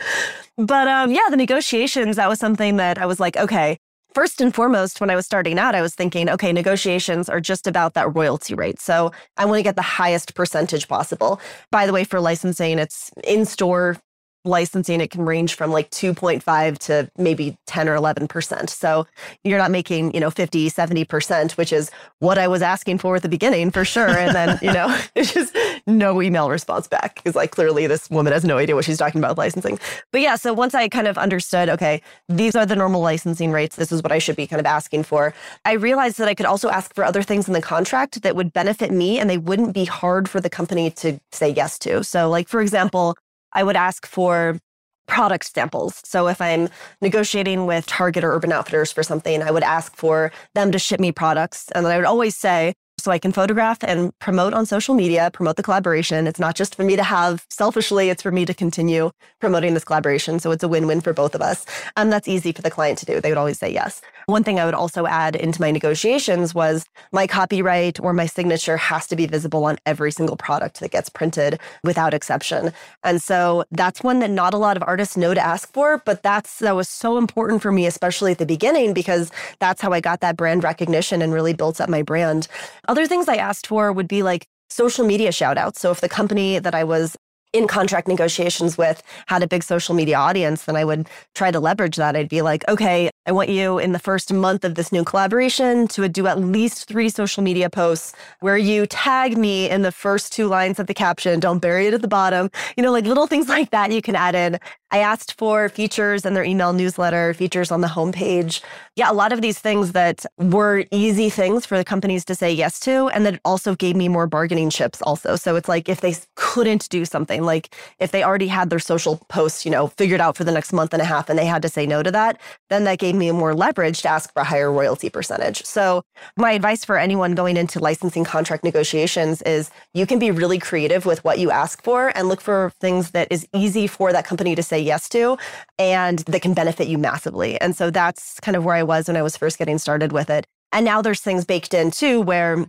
But um, yeah, the negotiations, that was something that I was like, okay, first and foremost, when I was starting out, I was thinking, okay, negotiations are just about that royalty rate. So I want to get the highest percentage possible. By the way, for licensing, it's in store licensing, it can range from like 2.5 to maybe 10 or 11%. So you're not making, you know, 50, 70%, which is what I was asking for at the beginning for sure. And then, you know, it's just no email response back because like clearly this woman has no idea what she's talking about licensing. But yeah, so once I kind of understood, okay, these are the normal licensing rates. This is what I should be kind of asking for. I realized that I could also ask for other things in the contract that would benefit me and they wouldn't be hard for the company to say yes to. So like, for example, I would ask for product samples. So if I'm negotiating with Target or Urban Outfitters for something, I would ask for them to ship me products. And I would always say, so I can photograph and promote on social media, promote the collaboration. It's not just for me to have selfishly, it's for me to continue promoting this collaboration. So it's a win win for both of us. And that's easy for the client to do. They would always say yes. One thing I would also add into my negotiations was my copyright or my signature has to be visible on every single product that gets printed without exception. And so that's one that not a lot of artists know to ask for, but that's that was so important for me, especially at the beginning, because that's how I got that brand recognition and really built up my brand. Other things I asked for would be like social media shout outs. So if the company that I was in contract negotiations with had a big social media audience, then I would try to leverage that. I'd be like, okay, I want you in the first month of this new collaboration to do at least three social media posts where you tag me in the first two lines of the caption. Don't bury it at the bottom. You know, like little things like that you can add in. I asked for features in their email newsletter, features on the homepage. Yeah, a lot of these things that were easy things for the companies to say yes to. And that also gave me more bargaining chips also. So it's like if they couldn't do something, like if they already had their social posts, you know, figured out for the next month and a half and they had to say no to that, then that gave me more leverage to ask for a higher royalty percentage. So my advice for anyone going into licensing contract negotiations is you can be really creative with what you ask for and look for things that is easy for that company to say yes to and that can benefit you massively. And so that's kind of where I was when I was first getting started with it. And now there's things baked in too where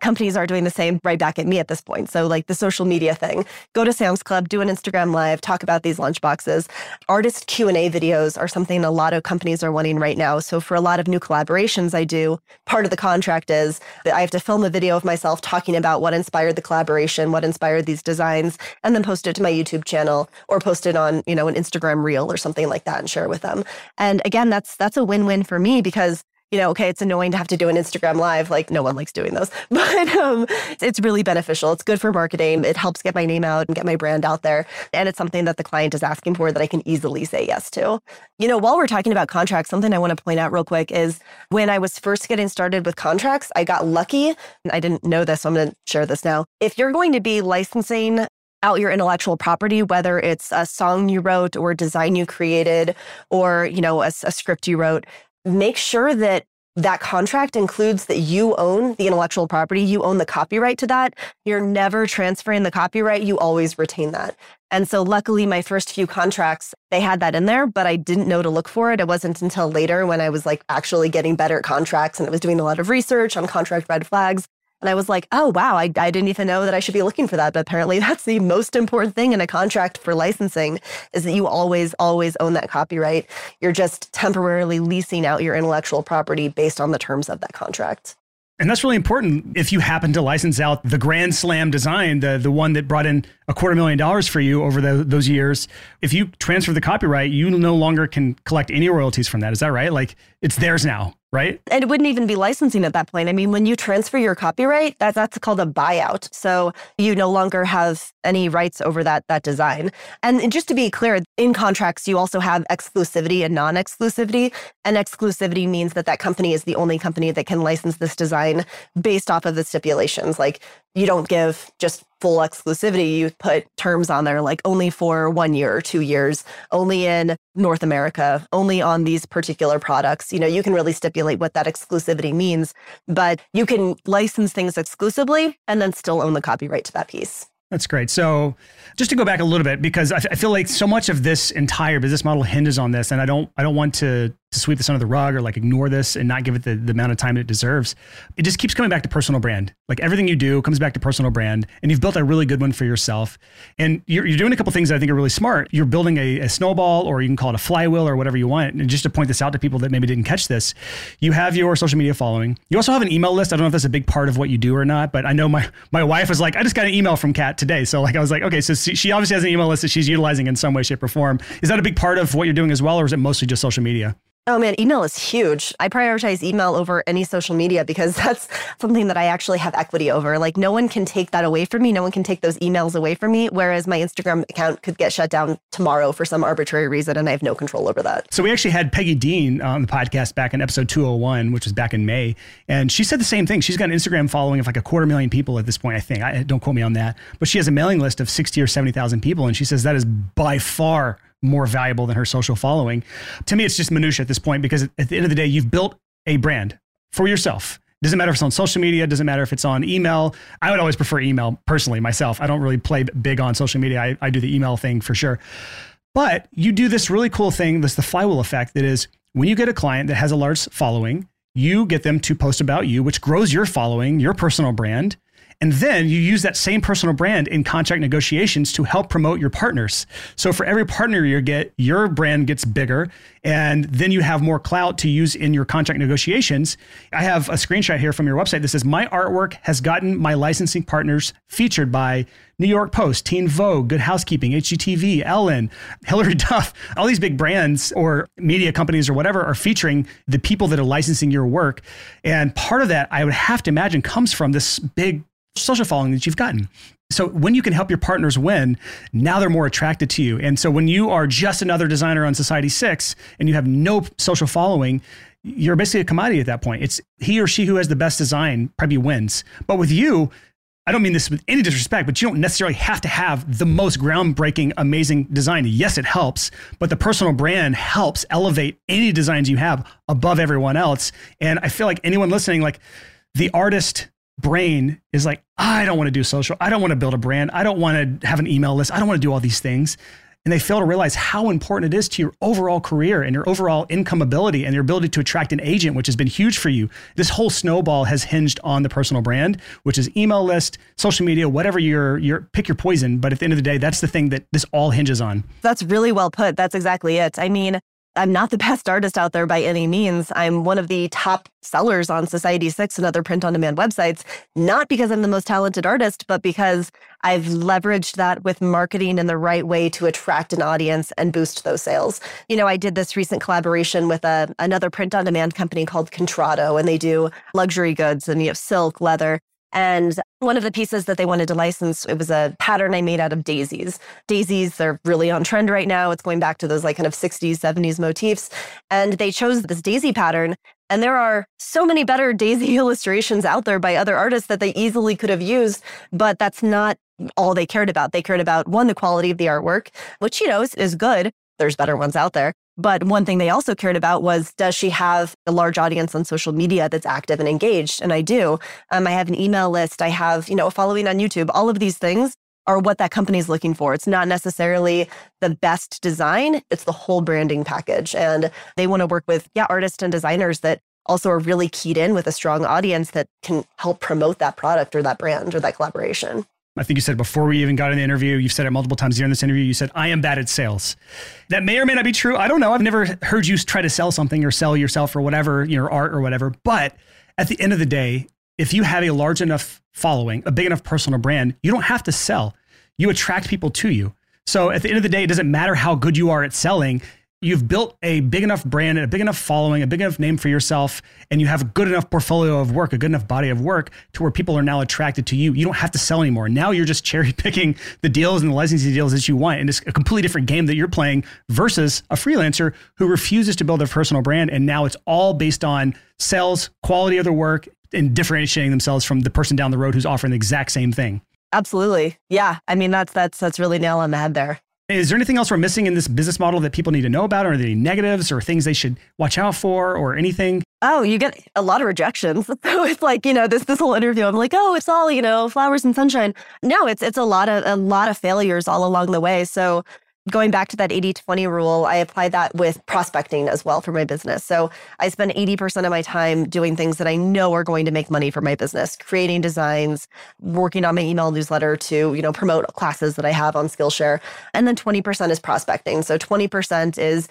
companies are doing the same right back at me at this point. So like the social media thing, go to Sam's Club, do an Instagram live, talk about these lunch boxes. Artist Q&A videos are something a lot of companies are wanting right now. So for a lot of new collaborations I do, part of the contract is that I have to film a video of myself talking about what inspired the collaboration, what inspired these designs, and then post it to my YouTube channel or post it on, you know, an Instagram reel or something like that and share with them. And again, that's that's a win-win for me because you know, okay, it's annoying to have to do an Instagram live. Like no one likes doing those, but um, it's really beneficial. It's good for marketing. It helps get my name out and get my brand out there. And it's something that the client is asking for that I can easily say yes to. You know, while we're talking about contracts, something I want to point out real quick is when I was first getting started with contracts, I got lucky. I didn't know this, so I'm going to share this now. If you're going to be licensing out your intellectual property, whether it's a song you wrote or a design you created or, you know, a, a script you wrote, make sure that that contract includes that you own the intellectual property, you own the copyright to that. You're never transferring the copyright, you always retain that. And so luckily my first few contracts, they had that in there, but I didn't know to look for it. It wasn't until later when I was like actually getting better at contracts and I was doing a lot of research on contract red flags and I was like, oh, wow, I, I didn't even know that I should be looking for that. But apparently, that's the most important thing in a contract for licensing is that you always, always own that copyright. You're just temporarily leasing out your intellectual property based on the terms of that contract. And that's really important if you happen to license out the Grand Slam design, the, the one that brought in a quarter million dollars for you over the, those years. If you transfer the copyright, you no longer can collect any royalties from that. Is that right? Like it's theirs now right? And it wouldn't even be licensing at that point. I mean, when you transfer your copyright, that, that's called a buyout. So you no longer have any rights over that that design. And just to be clear, in contracts, you also have exclusivity and non-exclusivity. And exclusivity means that that company is the only company that can license this design based off of the stipulations. Like you don't give just full exclusivity. You put terms on there like only for one year or two years, only in North America, only on these particular products. You know, you can really stipulate what that exclusivity means, but you can license things exclusively and then still own the copyright to that piece. That's great. So, just to go back a little bit, because I, f- I feel like so much of this entire business model hinges on this, and I don't, I don't want to to sweep this under the rug or like ignore this and not give it the, the amount of time it deserves. It just keeps coming back to personal brand. Like everything you do comes back to personal brand, and you've built a really good one for yourself. And you're, you're doing a couple things that I think are really smart. You're building a, a snowball, or you can call it a flywheel, or whatever you want. And just to point this out to people that maybe didn't catch this, you have your social media following. You also have an email list. I don't know if that's a big part of what you do or not, but I know my my wife was like, I just got an email from Cat today, so like I was like, okay, so she obviously has an email list that she's utilizing in some way, shape, or form. Is that a big part of what you're doing as well, or is it mostly just social media? Oh man, email is huge. I prioritize email over any social media because that's something that I actually have equity over. Like, no one can take that away from me. No one can take those emails away from me. Whereas my Instagram account could get shut down tomorrow for some arbitrary reason, and I have no control over that. So, we actually had Peggy Dean on the podcast back in episode 201, which was back in May. And she said the same thing. She's got an Instagram following of like a quarter million people at this point, I think. I, don't quote me on that. But she has a mailing list of 60 or 70,000 people. And she says that is by far more valuable than her social following. To me, it's just minutia at this point because at the end of the day, you've built a brand for yourself. Doesn't matter if it's on social media, doesn't matter if it's on email. I would always prefer email personally myself. I don't really play big on social media. I, I do the email thing for sure. But you do this really cool thing, this the flywheel effect that is when you get a client that has a large following, you get them to post about you, which grows your following, your personal brand. And then you use that same personal brand in contract negotiations to help promote your partners. So for every partner you get, your brand gets bigger and then you have more clout to use in your contract negotiations. I have a screenshot here from your website that says my artwork has gotten my licensing partners featured by New York Post, Teen Vogue, Good Housekeeping, HGTV, Ellen, Hilary Duff, all these big brands or media companies or whatever are featuring the people that are licensing your work. And part of that, I would have to imagine, comes from this big social following that you've gotten. So when you can help your partners win, now they're more attracted to you. And so when you are just another designer on Society 6 and you have no social following, you're basically a commodity at that point. It's he or she who has the best design probably wins. But with you, I don't mean this with any disrespect, but you don't necessarily have to have the most groundbreaking, amazing design. Yes, it helps, but the personal brand helps elevate any designs you have above everyone else. And I feel like anyone listening, like the artist brain is like, I don't want to do social. I don't want to build a brand. I don't want to have an email list. I don't want to do all these things. And they fail to realize how important it is to your overall career and your overall income ability and your ability to attract an agent, which has been huge for you. This whole snowball has hinged on the personal brand, which is email list, social media, whatever your your pick your poison. But at the end of the day, that's the thing that this all hinges on. That's really well put. That's exactly it. I mean, I'm not the best artist out there by any means. I'm one of the top sellers on Society 6 and other print on demand websites, not because I'm the most talented artist, but because I've leveraged that with marketing in the right way to attract an audience and boost those sales. You know, I did this recent collaboration with a, another print on demand company called Contrado, and they do luxury goods and you have silk, leather. And one of the pieces that they wanted to license, it was a pattern I made out of daisies. Daisies, they're really on trend right now. It's going back to those like kind of 60s, 70s motifs. And they chose this daisy pattern And there are so many better daisy illustrations out there by other artists that they easily could have used, but that's not all they cared about. They cared about one, the quality of the artwork, which, you know, is, is good. There's better ones out there. But one thing they also cared about was does she have a large audience on social media that's active and engaged? And I do. Um, I have an email list. I have, you know, a following on YouTube. All of these things are what that company is looking for. It's not necessarily the best design, it's the whole branding package. And they want to work with, yeah, artists and designers that also are really keyed in with a strong audience that can help promote that product or that brand or that collaboration. I think you said before we even got in the interview, you've said it multiple times during this interview. You said, I am bad at sales. That may or may not be true. I don't know. I've never heard you try to sell something or sell yourself or whatever, your art or whatever. But at the end of the day, if you have a large enough following, a big enough personal brand, you don't have to sell. You attract people to you. So at the end of the day, it doesn't matter how good you are at selling you've built a big enough brand and a big enough following, a big enough name for yourself, and you have a good enough portfolio of work, a good enough body of work to where people are now attracted to you. You don't have to sell anymore. Now you're just cherry picking the deals and the licensing deals that you want. And it's a completely different game that you're playing versus a freelancer who refuses to build their personal brand. And now it's all based on sales, quality of their work, and differentiating themselves from the person down the road who's offering the exact same thing. Absolutely. Yeah. I mean, that's, that's, that's really nail on the head there. Is there anything else we're missing in this business model that people need to know about? Or are there any negatives or things they should watch out for or anything? Oh, you get a lot of rejections. So it's like, you know, this this whole interview, I'm like, oh, it's all, you know, flowers and sunshine. No, it's it's a lot of a lot of failures all along the way. So going back to that 80 20 rule, I apply that with prospecting as well for my business. So I spend 80% of my time doing things that I know are going to make money for my business, creating designs, working on my email newsletter to, you know, promote classes that I have on Skillshare. And then 20% is prospecting. So 20% is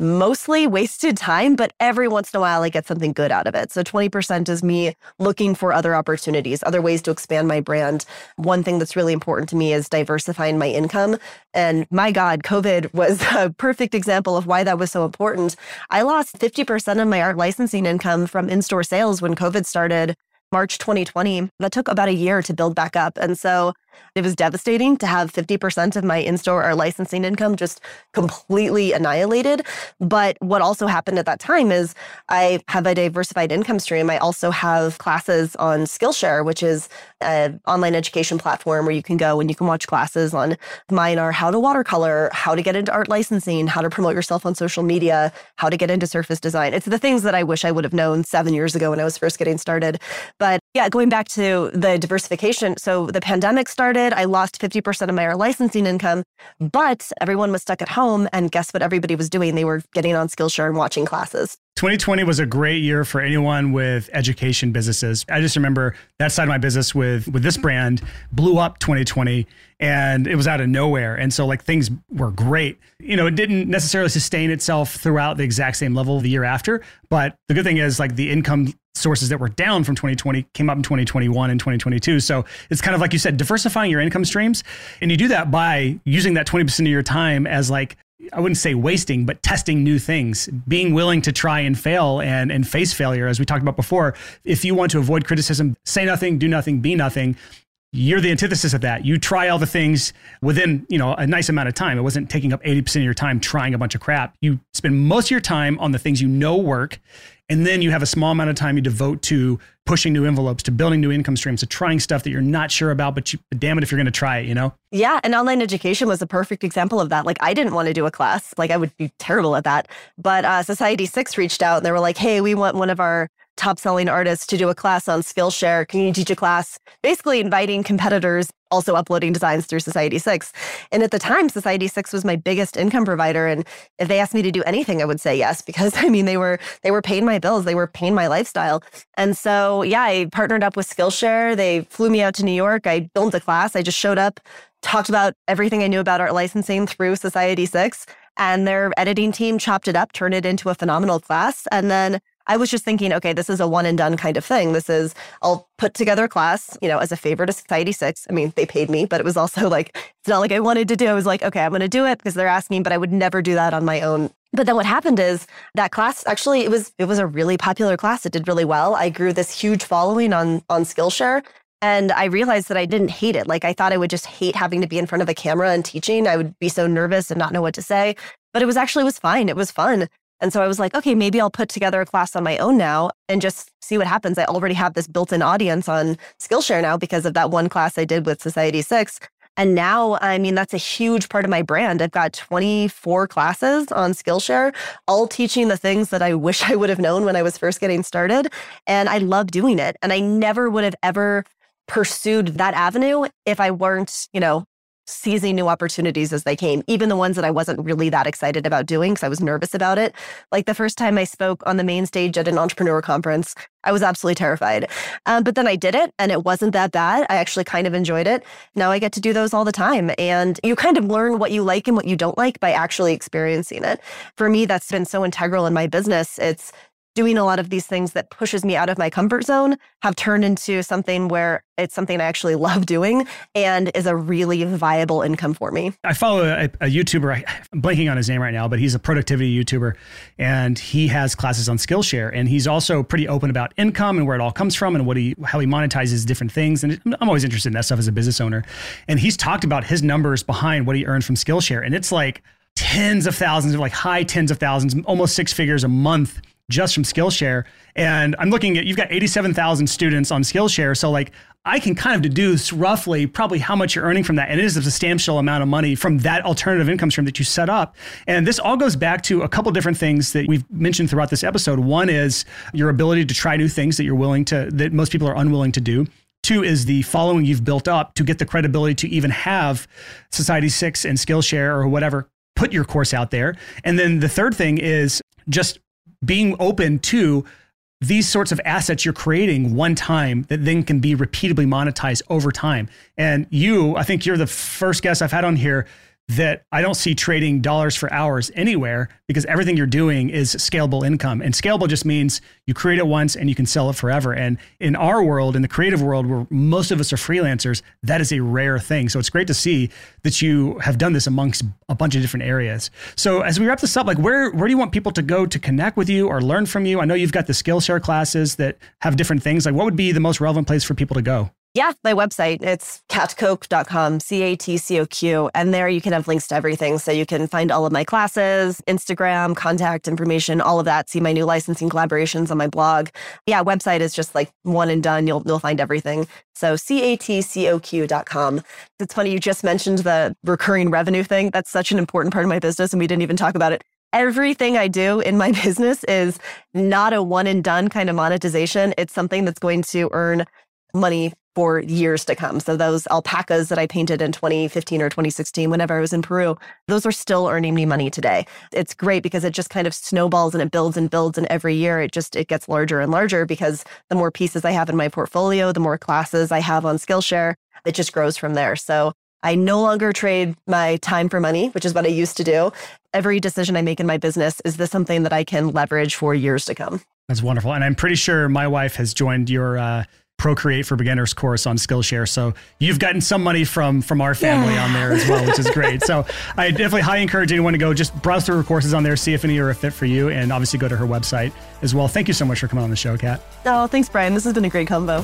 mostly wasted time, but every once in a while I get something good out of it. So 20% is me looking for other opportunities, other ways to expand my brand. One thing that's really important to me is diversifying my income. And my God, COVID was a perfect example of why that was so important. I lost 50% of my art licensing income from in store sales when COVID started March 2020. That took about a year to build back up. And so it was devastating to have 50% of my in store or licensing income just completely annihilated. But what also happened at that time is I have a diversified income stream. I also have classes on Skillshare, which is an online education platform where you can go and you can watch classes on mine are how to watercolor, how to get into art licensing, how to promote yourself on social media, how to get into surface design. It's the things that I wish I would have known seven years ago when I was first getting started. But yeah, going back to the diversification. So the pandemic started. I lost 50% of my licensing income, but everyone was stuck at home. And guess what everybody was doing? They were getting on Skillshare and watching classes. 2020 was a great year for anyone with education businesses. I just remember that side of my business with with this brand blew up 2020 and it was out of nowhere. And so like things were great. You know, it didn't necessarily sustain itself throughout the exact same level the year after, but the good thing is like the income sources that were down from 2020 came up in 2021 and 2022. So it's kind of like you said, diversifying your income streams. And you do that by using that 20% of your time as like I wouldn't say wasting, but testing new things, being willing to try and fail and, and face failure, as we talked about before. If you want to avoid criticism, say nothing, do nothing, be nothing. You're the antithesis of that. You try all the things within, you know, a nice amount of time. It wasn't taking up 80% of your time trying a bunch of crap. You spend most of your time on the things you know work and then you have a small amount of time you devote to pushing new envelopes, to building new income streams, to trying stuff that you're not sure about, but, you, damn it if you're going to try it, you know? Yeah. And online education was a perfect example of that. Like, I didn't want to do a class. Like, I would be terrible at that. But uh, Society Six reached out and they were like, hey, we want one of our top selling artists to do a class on Skillshare. Can you teach a class? Basically, inviting competitors, also uploading designs through Society 6. And at the time, Society 6 was my biggest income provider. And if they asked me to do anything, I would say yes, because I mean, they were, they were paying my bills, they were paying my lifestyle. And so, yeah, I partnered up with Skillshare. They flew me out to New York. I filmed a class. I just showed up, talked about everything I knew about art licensing through Society 6 and their editing team chopped it up, turned it into a phenomenal class. And then I was just thinking, okay, this is a one and done kind of thing. This is, I'll put together a class, you know, as a favor to Society Six. I mean, they paid me, but it was also like, it's not like I wanted to do. I was like, okay, I'm going to do it because they're asking, but I would never do that on my own. But then what happened is that class actually it was it was a really popular class. It did really well. I grew this huge following on on Skillshare. And I realized that I didn't hate it. Like I thought I would just hate having to be in front of a camera and teaching. I would be so nervous and not know what to say. But it was actually was fine. It was fun. And so I was like, okay, maybe I'll put together a class on my own now and just see what happens. I already have this built in audience on Skillshare now because of that one class I did with Society 6. And now, I mean, that's a huge part of my brand. I've got 24 classes on Skillshare, all teaching the things that I wish I would have known when I was first getting started. And I love doing it. And I never would have ever pursued that avenue if I weren't, you know, seizing new opportunities as they came, even the ones that I wasn't really that excited about doing because I was nervous about it. Like the first time I spoke on the main stage at an entrepreneur conference, I was absolutely terrified. Um, but then I did it and it wasn't that bad. I actually kind of enjoyed it. Now I get to do those all the time. And you kind of learn what you like and what you don't like by actually experiencing it. For me, that's been so integral in my business. It's doing a lot of these things that pushes me out of my comfort zone have turned into something where it's something I actually love doing and is a really viable income for me. I follow a, a YouTuber, I'm blanking on his name right now, but he's a productivity YouTuber and he has classes on Skillshare and he's also pretty open about income and where it all comes from and what he how he monetizes different things and I'm always interested in that stuff as a business owner. And he's talked about his numbers behind what he earned from Skillshare and it's like tens of thousands of like high tens of thousands, almost six figures a month just from Skillshare. And I'm looking at you've got 87,000 students on Skillshare. So like I can kind of deduce roughly probably how much you're earning from that. And it is a substantial amount of money from that alternative income stream that you set up. And this all goes back to a couple different things that we've mentioned throughout this episode. One is your ability to try new things that you're willing to, that most people are unwilling to do. Two is the following you've built up to get the credibility to even have Society 6 and Skillshare or whatever put your course out there. And then the third thing is just being open to these sorts of assets you're creating one time that then can be repeatedly monetized over time. And you, I think you're the first guest I've had on here that I don't see trading dollars for hours anywhere because everything you're doing is scalable income. And scalable just means you create it once and you can sell it forever. And in our world, in the creative world where most of us are freelancers, that is a rare thing. So it's great to see that you have done this amongst a bunch of different areas. So as we wrap this up, like where where do you want people to go to connect with you or learn from you? I know you've got the Skillshare classes that have different things. Like what would be the most relevant place for people to go? Yeah, my website. It's catcoq.com, C A T C O Q. And there you can have links to everything. So you can find all of my classes, Instagram, contact information, all of that. See my new licensing collaborations on my blog. Yeah, website is just like one and done. You'll, you'll find everything. So C A T C O Q.com. It's funny, you just mentioned the recurring revenue thing. That's such an important part of my business. And we didn't even talk about it everything I do in my business is not a one and done kind of monetization. It's something that's going to earn money for years to come. So those alpacas that I painted in 2015 or 2016, whenever I was in Peru, those are still earning me money today. It's great because it just kind of snowballs and it builds and builds. And every year it just, it gets larger and larger because the more pieces I have in my portfolio, the more classes I have on Skillshare, it just grows from there. So I no longer trade my time for money, which is what I used to do. Every decision I make in my business, is this something that I can leverage for years to come? That's wonderful. And I'm pretty sure my wife has joined your uh, Procreate for Beginners course on Skillshare. So you've gotten some money from from our family yeah. on there as well, which is great. so I definitely highly encourage anyone to go just browse through her courses on there, see if any are a fit for you, and obviously go to her website as well. Thank you so much for coming on the show, Cat. Oh, thanks, Brian. This has been a great combo.